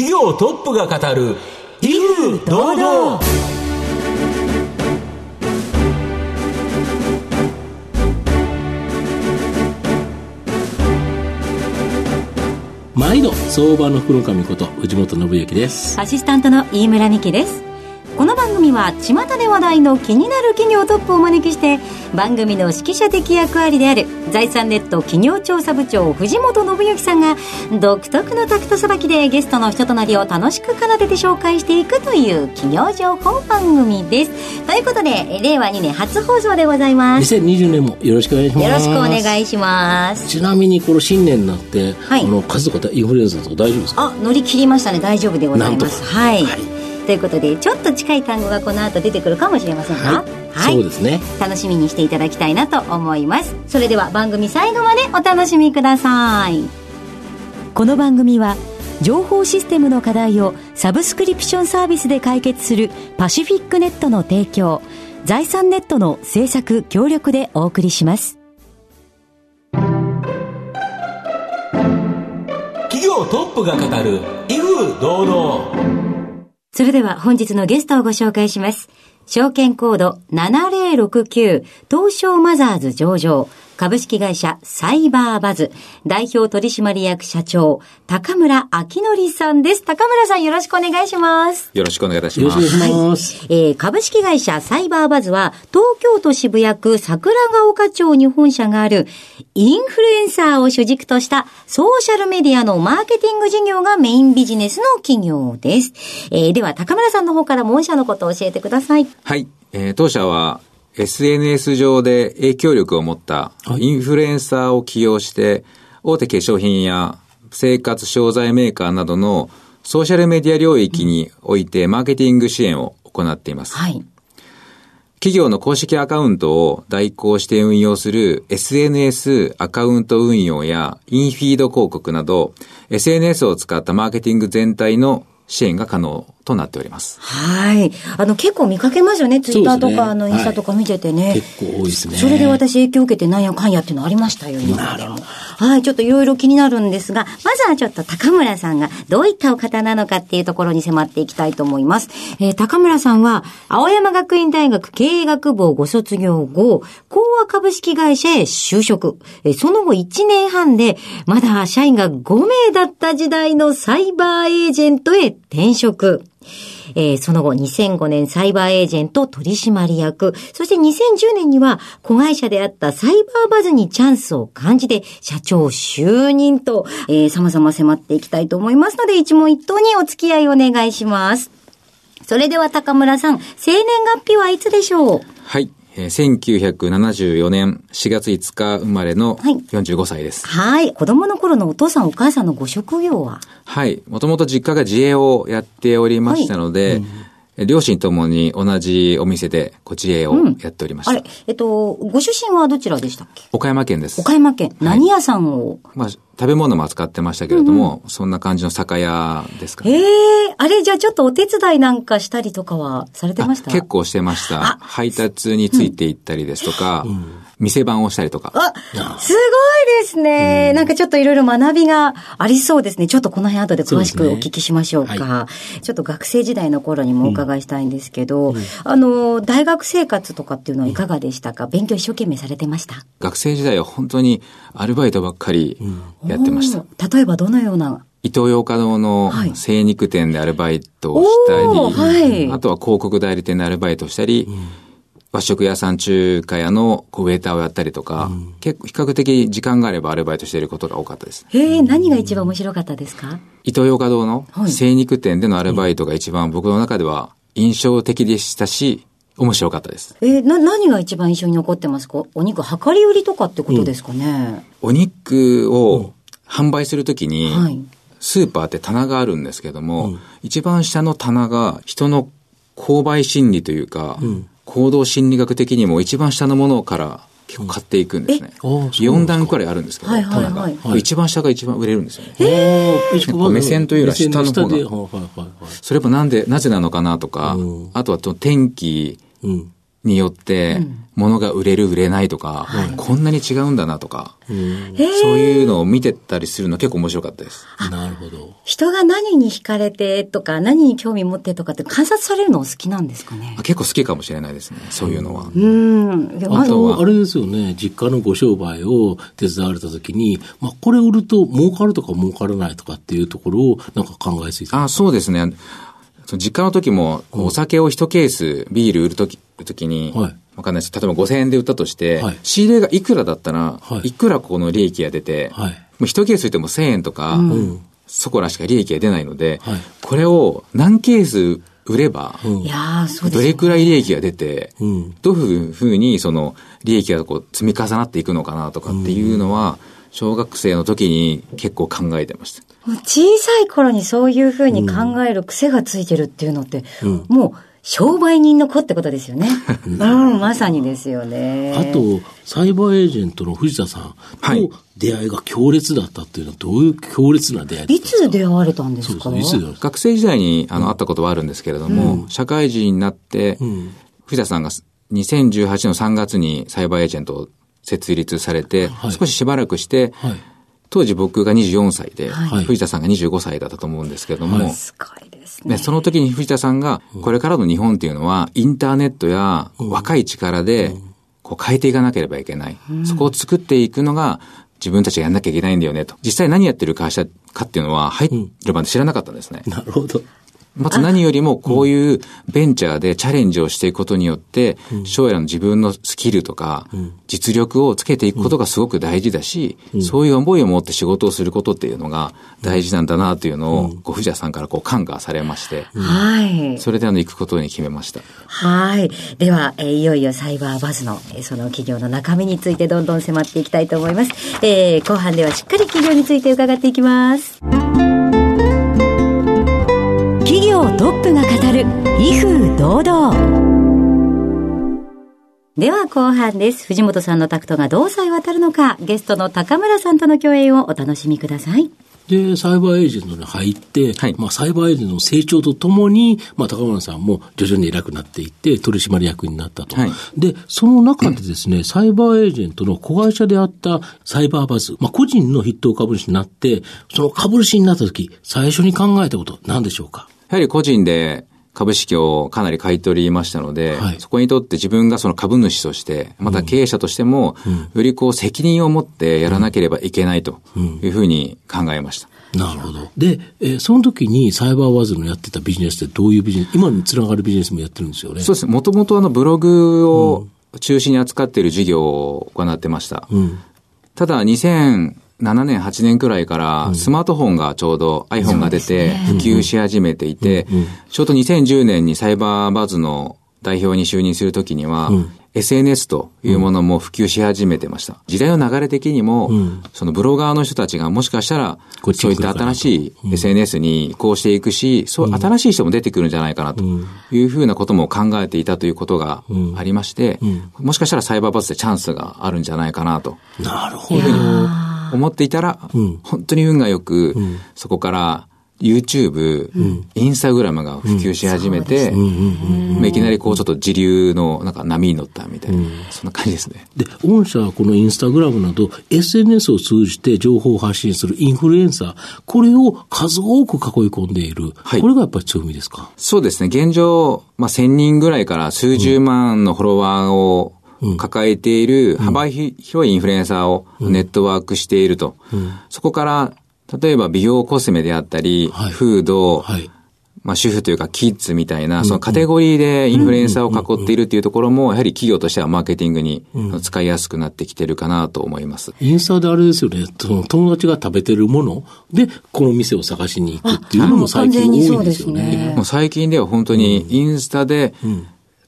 企業トップが語る威風堂々。毎度相場の福の神こと藤本信之です。アシスタントの飯村美希です組は巷で話題の気になる企業トップをお招きして番組の指揮者的役割である財産ネット企業調査部長藤本信之さんが独特のタクトさばきでゲストの人となりを楽しく奏でて紹介していくという企業情報番組です。ということで令和2年初放送でございます。2020年もよろしくお願いします。よろしくお願いします。ちなみにこの新年になって、はい。あの数とかインフルエンザとか大丈夫ですか？あ乗り切りましたね。大丈夫でございまなんとすはい、はいということでちょっと近い単語がこの後出てくるかもしれませんがはい。そうですね。楽しみにしていただきたいなと思います。それでは番組最後までお楽しみください。この番組は情報システムの課題をサブスクリプションサービスで解決するパシフィックネットの提供財産ネットの制作協力でお送りします。企業トップが語る威風堂々それでは本日のゲストをご紹介します。証券コード7069東証マザーズ上場株式会社サイバーバズ代表取締役社長高村明則さんです。高村さんよろしくお願いします。よろしくお願いいたしよろしくおます。願いします、えー株式会社サイバーバズは東京都渋谷区桜ヶ丘町に本社があるインフルエンサーを主軸としたソーシャルメディアのマーケティング事業がメインビジネスの企業です。えーでは高村さんの方からも御社のことを教えてください。はい。えー当社は SNS 上で影響力を持ったはいインフルエンサーを起用して、大手化粧品や生活商材メーカーなどのソーシャルメディア領域においてマーケティング支援を行っています。はい。企業の公式アカウントを代行して運用する SNS アカウント運用やインフィード広告など SNS を使ったマーケティング全体の支援が可能となっております。はい。あの、結構見かけますよね。ツイッターとか、あの、インスタとか見ててね。結構多いですねそれで私影響を受けてなんやかんやっていうのありましたよ、今までも。はい、ちょっといろいろ気になるんですが、まずはちょっと高村さんがどういったお方なのかっていうところに迫っていきたいと思います。えー高村さんは、青山学院大学経営学部をご卒業後、講和株式会社へ就職。えーその後1年半で、まだ社員が5名だった時代のサイバーエージェントへ転職。えーその後2005年サイバーエージェント取締役、そして2010年には子会社であったサイバーバズにチャンスを感じて社長就任と、えー様々迫っていきたいと思いますので一問一答にお付き合いお願いします。それでは高村さん、生年月日はいつでしょう？はい。えー1974年4月5日生まれのはい45歳です。はい。子供の頃のお父さんお母さんのご職業は？はい。もともと実家が自営をやっておりましたので、両親ともに同じお店でこう自営をやっておりました。あれ、えっと、ご出身はどちらでしたっけ？岡山県です。岡山県。何屋さんを？まあ、食べ物も扱ってましたけれども、そんな感じの酒屋ですかね。ええあれ、じゃあちょっとお手伝いなんかしたりとかはされてました？あ結構してました。配達について行ったりですとか、店番をしたりとか。あ、すごいですね。なんかちょっといろいろ学びがありそうですね。ちょっとこの辺後で詳しくお聞きしましょうか。はちょっと学生時代の頃にもお伺いしたいんですけど、あの、大学生活とかっていうのはいかがでしたか？勉強一生懸命されてました？学生時代は本当にアルバイトばっかりやってました。例えばどのような？伊東洋華堂のはい。精肉店でアルバイトをしたり、はい。あとは広告代理店でアルバイトをしたり、和食屋さん中華屋のウェイターをやったりとか、結構比較的時間があればアルバイトしていることが多かったです。へえ、何が一番面白かったですか？伊東洋華堂のはい。精肉店でのアルバイトが一番僕の中では印象的でしたし、面白かったです。えーな、何が一番印象に残ってますか？お肉、量り売りとかってことですかね、お肉を販売するときに、はい。スーパーって棚があるんですけども、一番下の棚が人の購買心理というか、行動心理学的にも一番下のものから結構買っていくんですね。ああそうなんですか。4段くらいあるんですけど、棚が、はい。一番下が一番売れるんですよね。目線というよりは下の方が。それもなんで、なぜなのかなとか、うん。あとはと天気うん。によって、物が売れる売れないとか、こんなに違うんだなとか、そういうのを見てたりするの結構面白かったです。なるほど。人が何に惹かれてとか、何に興味持ってとかって観察されるのお好きなんですかね？結構好きかもしれないですね、そういうのは。うん。あずと、あれですよね、実家のご商売を手伝われたときに、まあ、これ売ると儲かるとか儲からないとかっていうところをなんか考えついて。あそうですね。その実家の時も、お酒を一ケース、ビール売る時時に、はい。わかんないです。例えば5000円で売ったとして、はい。仕入れがいくらだったら、はい。い、くらこの利益が出て、はい。もう一ケース売っても1000円とか、ん。そこらしか利益が出ないので、はい。これを何ケース売れば、うん。いやー、そうですどよれくらい利益が出て、うん。どういうふうにその利益がこう積み重なっていくのかなとかっていうのは、小学生の時に結構考えてました。小さい頃にそういうふうに考える癖がついてるっていうのって、もう商売人の子ってことですよね。うん、まさにですよね。あと、サイバーエージェントの藤田さんはい。と出会いが強烈だったっていうのはどういう強烈な出会いだったんいですか？つ出会われたんですか？学生時代にあの、会ったことはあるんですけれども、社会人になって、ん。藤田さんが2018の3月にサイバーエージェントを設立されて、はい。少ししばらくして、はい。当時僕が24歳で、はい。藤田さんが25歳だったと思うんですけれども、すごいですね。で、その時に藤田さんが、これからの日本っていうのは、インターネットや若い力で、こう変えていかなければいけない。そこを作っていくのが、自分たちがやんなきゃいけないんだよねと。実際何やってる会社かっていうのは、入るまで知らなかったんですね。なるほど。まず何よりもこういうベンチャーでチャレンジをしていくことによって、将来の自分のスキルとか、実力をつけていくことがすごく大事だし、そういう思いを持って仕事をすることっていうのが大事なんだなというのを、こう藤田さんからこう感化されまして、はい。それであの行くことに決めました。はい。では、えーいよいよサイバーバズの、えーその企業の中身についてどんどん迫っていきたいと思います。えー後半ではしっかり企業について伺っていきます。威風堂々。では後半です。藤本さんのタクトがどうさえ渡るのか、ゲストの高村さんとの共演をお楽しみください。で、サイバーエージェントに入って、はいまあ、サイバーエージェントの成長とともに、まあ、高村さんも徐々に偉くなっていって、取締役になったと。はいで、その中でですね、サイバーエージェントの子会社であったサイバーバズ、まあ、個人の筆頭株主になって、その株主になった時、最初に考えたこと、何でしょうか？やはり個人で株式をかなり買い取りましたので、はいそこにとって自分がその株主として、また経営者としても、よりこう責任を持ってやらなければいけないというふうに考えました。なるほど。で、えーその時にサイバーバズのやってたビジネスってどういうビジネス、今につながるビジネスもやってるんですよね。そうですね。もともとあのブログを中心に扱っている事業を行ってました。うん。ただ2007年、8年くらいからスマートフォンがちょうど iPhone が出て普及し始めていて、ちょうど2010年にサイバーバズの代表に就任するときには、SNS というものも普及し始めてました。時代の流れ的にも、そのブロガーの人たちがもしかしたら、そういった新しい SNS に移行していくし、そう、新しい人も出てくるんじゃないかなというふうなことも考えていたということがありまして、もしかしたらサイバーバズでチャンスがあるんじゃないかなと。なるほど。思っていたら、ん。本当に運がよく、そこから YouTube、インスタグラムが普及し始めて、まあいきなりこうちょっと時流のなんか波に乗ったみたいな、そんな感じですね。で、御社はこのインスタグラムなど SNS を通じて情報を発信するインフルエンサー、これを数多く囲い込んでいる。はい。これがやっぱり強みですか？そうですね。現状、まあ、1000人ぐらいから数十万のフォロワーを抱えている幅広いインフルエンサーをネットワークしていると。そこから、例えば美容コスメであったり、はい。フード、はい。まあ、主婦というかキッズみたいな、そのカテゴリーでインフルエンサーを囲っているっていうところも、やはり企業としてはマーケティングに使いやすくなってきてるかなと思います。インスタであれですよね、その友達が食べてるもので、この店を探しに行くっていうのも最近多いんですよね。もう最近では本当にインスタで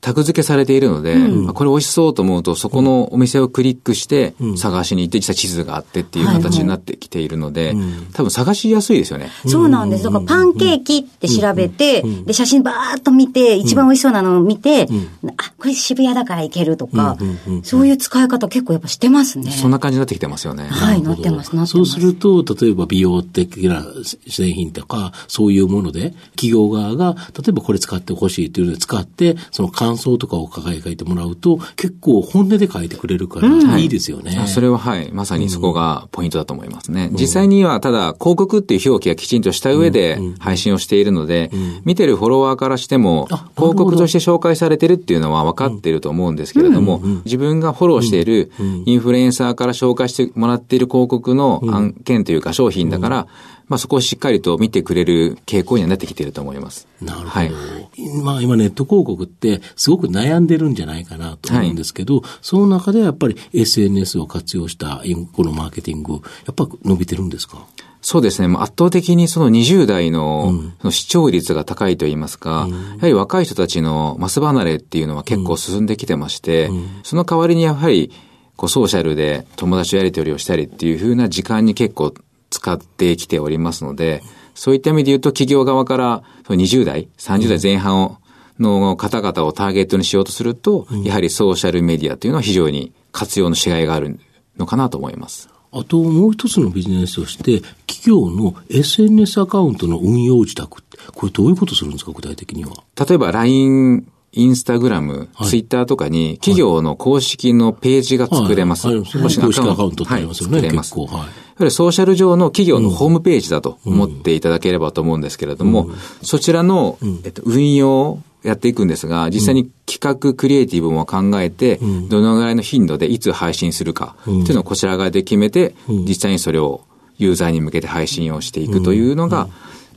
タグ付けされているので、まあこれ美味しそうと思うと、そこのお店をクリックして探しに行って、実際地図があってっていう形になってきているので、多分探しやすいですよね。そうなんです。だからパンケーキって調べて、で、写真バーっと見て、一番美味しそうなのを見て、あ、これ渋谷だから行けるとか、そういう使い方結構やっぱしてますね。そんな感じになってきてますよね。はい、なってます、なってそうます。すると、例えば美容的な製品とか、そういうもので、企業側が、例えばこれ使ってほしいというので使って、そのカ感想とかを書いてもらうと、結構本音で書いてくれるから、い。いですよね。あそれははい、まさにそこがポイントだと思いますね。実際にはただ広告っていう表記がきちんとした上で配信をしているので、見てるフォロワーからしても広告として紹介されてるっていうのは分かっていると思うんですけれども、自分がフォローしているインフルエンサーから紹介してもらっている広告の案件というか商品だから、まあそこをしっかりと見てくれる傾向にはなってきていると思います。なるほど。はい。まあ今ネット広告ってすごく悩んでるんじゃないかなと思うんですけど、その中でやっぱり SNS を活用したこのマーケティング、やっぱ伸びてるんですか？そうですね。もう圧倒的にその20代の視聴率が高いといいますか、やはり若い人たちのマス離れっていうのは結構進んできてまして、その代わりにやはりこうソーシャルで友達とやり取りをしたりっていう風な時間に結構使ってきておりますので、そういった意味で言うと企業側からその20代、30代前半をの方々をターゲットにしようとすると、やはりソーシャルメディアというのは非常に活用のしがいがあるのかなと思います。あともう一つのビジネスとして、企業の SNS アカウントの運用自宅って、これどういうことするんですか、具体的には。例えば LINE、インスタグラム、ツイッターとかに企業の公式のページが作れます。はい。公式アカウントってありますよねはい。作れます。結構。はいやはりソーシャル上の企業のホームページだと思っていただければと思うんですけれども、そちらの、えっと、運用をやっていくんですが、実際に企画、クリエイティブも考えて、どのぐらいの頻度でいつ配信するか、っていうのをこちら側で決めて、実際にそれをユーザーに向けて配信をしていくというのが、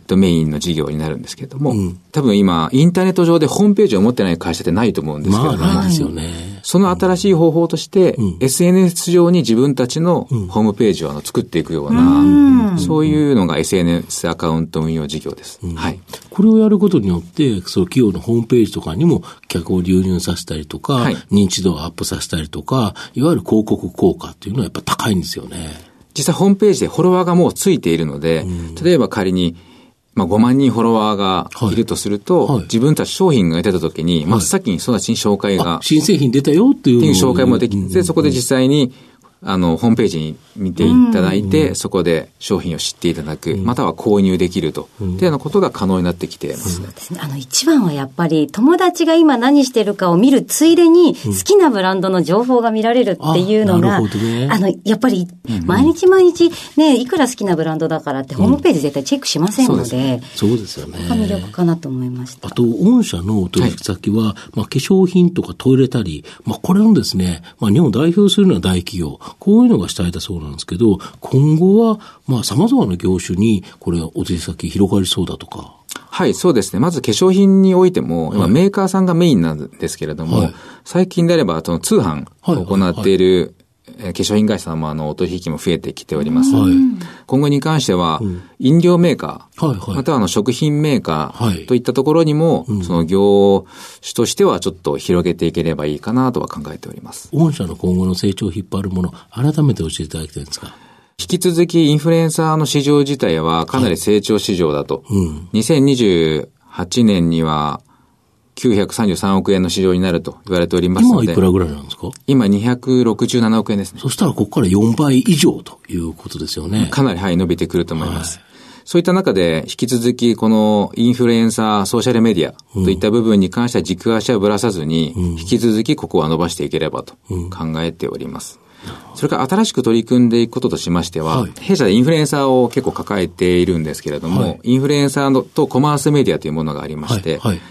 とメインの事業になるんですけれども、多分今、インターネット上でホームページを持ってない会社ってないと思うんですけども、あないですよね。その新しい方法として、SNS 上に自分たちのホームページをあの作っていくような、そういうのが SNS アカウント運用事業です。はい。これをやることによって、その企業のホームページとかにも客を流入させたりとか、はい。認知度をアップさせたりとか、いわゆる広告効果っていうのはやっぱ高いんですよね。実際ホームページでフォロワーがもうついているので、例えば仮に、まあ、5万人フォロワーがい。るとすると、はい。はい自分たち商品が出た時に、真っ先にその人たちに紹介があ、新製品出たよっていうっていう紹介もできて、そこで実際に、あの、ホームページに見ていただいて、そこで商品を知っていただく、または購入できると、っていうようなことが可能になってきていますね。ですね。あの、一番はやっぱり、友達が今何してるかを見るついでに、好きなブランドの情報が見られるっていうのが、あね。あの、やっぱり、毎日毎日、ね、いくら好きなブランドだからって、ホームページ絶対チェックしませんので、そうです。よね。そこが魅力かなと思いました。あ。と、御社の取引先は、まあ、化粧品とかトイレタリー、まあ、これのですね、まあ、日本を代表するような大企業、こういうのが主体だそうなんですけど、今後は、まあ、様々な業種に、これ、お取引先広がりそうだとか。はい、そうですね。まず化粧品においても、今メーカーさんがメインなんですけれども、はい。最近であれば、その通販を行っている、えー化粧品会社様のお取引も増えてきております。はい今後に関しては、飲料メーカー、はいはいまたはあの食品メーカはいーといったところにも、その業種としてはちょっと広げていければいいかなとは考えております。御社の今後の成長を引っ張るもの、改めて教えていただきたいんですか。引き続きインフルエンサーの市場自体はかなり成長市場だと。うん。2028年には933億円の市場になると言われておりますので今はいく、らぐらいなんですか？今267億円ですね。そしたらここから4倍以上ということですよね。かなり、はい、伸びてくると思います。そういった中で、引き続き、このインフルエンサー、ソーシャルメディアといった部分に関しては軸足はぶらさずに、引き続きここは伸ばしていければと考えております。それから新しく取り組んでいくこととしましては、はい弊社でインフルエンサーを結構抱えているんですけれども、はいインフルエンサーのとコマースメディアというものがありまして、はい。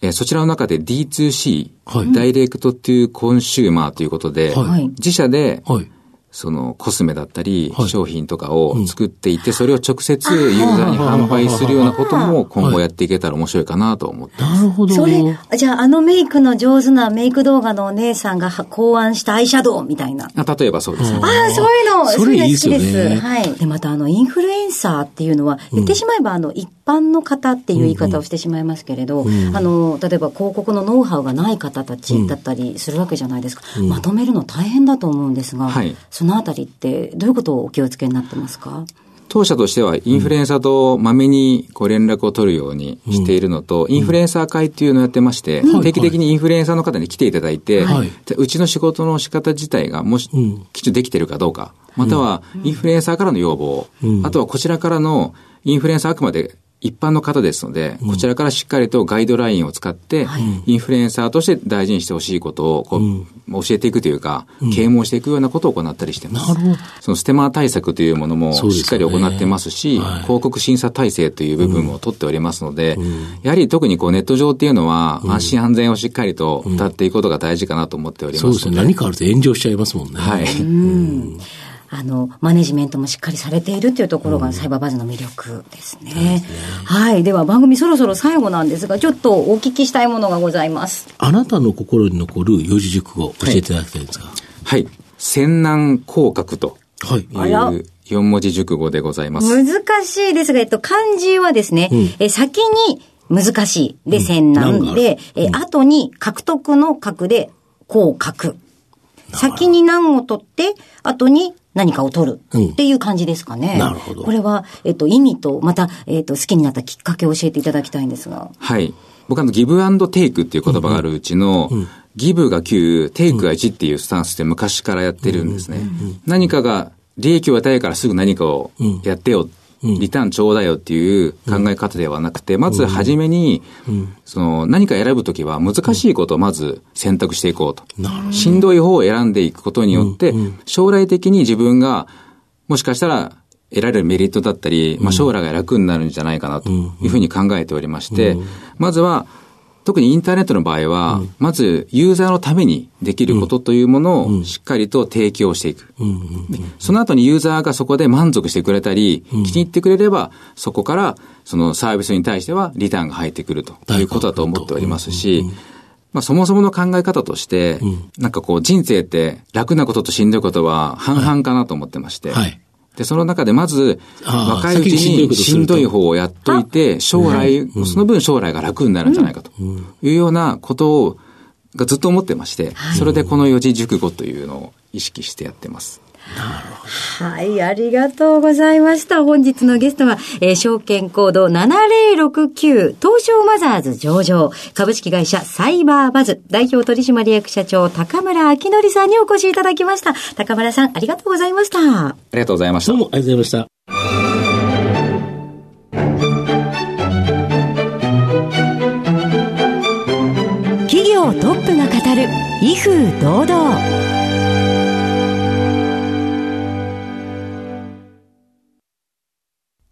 はい。えーそちらの中で D2C、はいダイレクトトゥコンシューマーということで、はい自社ではい。そのコスメだったりはい商品とかを作っていて、それを直接ユーザーに販売するようなことも今後やっていけたら面白いかなと思ってます。なるほど。それ、じゃああのメイクの上手なメイク動画のお姉さんがは考案したアイシャドウみたいな。あ例えばそうですね。ああ、そういうの、それいいですよねそういうの好きです。はい。で、またあの、インフルエンサーっていうのは、言ってしまえば、あの、一般の方っていう言い方をしてしまいますけれど、あの、例えば広告のノウハウがない方たちだったりするわけじゃないですか。まとめるの大変だと思うんですが、はいそのあたりって、どういうことをお気をつけになってますか？当社としてはインフルエンサーとまめにこう連絡を取るようにしているのと、インフルエンサー会っていうのをやってまして、はい定期的にインフルエンサーの方に来ていただいて、はい。でうちの仕事の仕方自体がもし、ん。きちんとできてるかどうか、またはインフルエンサーからの要望、うん。あとはこちらからのインフルエンサーあくまで一般の方ですので、こちらからしっかりとガイドラインを使って、インフルエンサーとして大事にしてほしいことをこう、教えていくというか、啓蒙していくようなことを行ったりしてます。なるほど。そのステマ対策というものもしっかり行ってますし、はい広告審査体制という部分も取っておりますので、やはり特にこうネット上っていうのは、安心安全をしっかりと歌っていくことが大事かなと思っております。そうですね。何かあると炎上しちゃいますもんね。はい。あの、マネジメントもしっかりされているというところがサイバーバズの魅力ですね。はい。では番組そろそろ最後なんですが、ちょっとお聞きしたいものがございます。あなたの心に残る四字熟語教えていただきたいんですが。はい。仙南広角とはい。いう四文字熟語でございます。難しいですが、えっと、漢字はですね、え先に難しいで戦難がある難で、え後に獲得の獲で、こう獲。先に難を取って、後に何かを取るうんっていう感じですかね。なるほどこれは、えっと、意味と、また、えっと、好きになったきっかけを教えていただきたいんですが。はい。僕あの、ギブアンドテイクっていう言葉があるうちの、ギブが9、テイクが1っていうスタンスで昔からやってるんですね。何かが利益を与えるからすぐ何かをやってよ。リターンちょうだよっていう考え方ではなくて、まず初めに、その何か選ぶときは難しいことをまず選択していこうと。しんどい方を選んでいくことによって、将来的に自分がもしかしたら得られるメリットだったり、まあ、将来が楽になるんじゃないかなというふうに考えておりまして、まずは、特にインターネットの場合は、まずユーザーのためにできることというものをしっかりと提供していく。でその後にユーザーがそこで満足してくれたり、気に入ってくれれば、そこからそのサービスに対してはリターンが入ってくるということだと思っておりますし、まあ、そもそもの考え方として、なんかこう人生って楽なこととしんどいことは半々かなと思ってまして、はい。で、その中でまず、若いうち先ににしんどい方をやっといて、将来、その分将来が楽になるんじゃないかと。いうようなことを、がずっと思ってまして、それでこの四字熟語というのを意識してやってます。はい、ありがとうございました。本日のゲストは、えー証券コード7069東証マザーズ上場株式会社サイバーバズ代表取締役社長高村明則さんにお越しいただきました。高村さん、ありがとうございました。ありがとうございましたどう。もありがとうございました。企業トップが語る威風堂々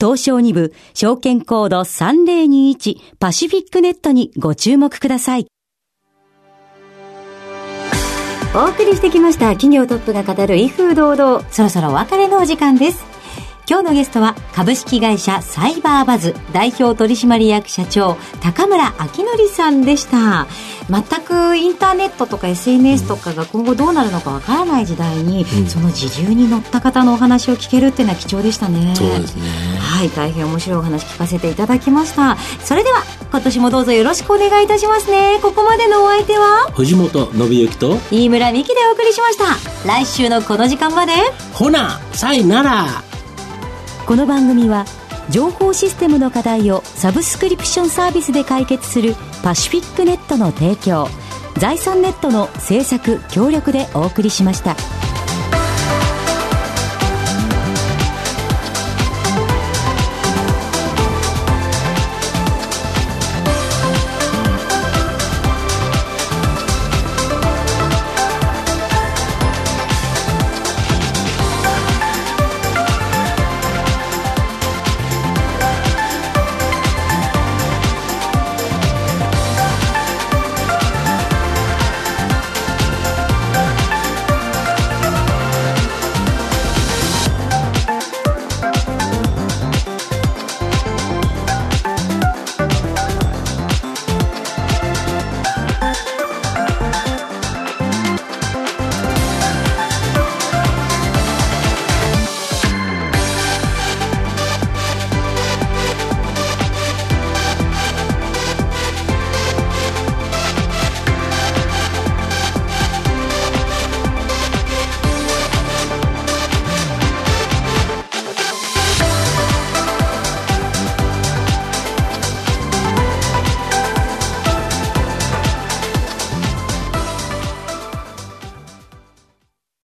東証2部証券コード3021パシフィックネットにご注目ください。お送りしてきました企業トップが語る威風堂々。そろそろお別れのお時間です。今日のゲストは株式会社サイバーバズ代表取締役社長高村明則さんでした。全くインターネットとか SNS とかが今後どうなるのかわからない時代に、その時流に乗った方のお話を聞けるっていうのは貴重でしたね。そうですね。はい大変面白いお話聞かせていただきました。それでは今年もどうぞよろしくお願いいたしますね。ここまでのお相手は？藤本信之と、飯村美希でお送りしました。来週のこの時間まで？ほな、さいなら。この番組は情報システムの課題をサブスクリプションサービスで解決するパシフィックネットの提供。財産ネットの制作協力でお送りしました。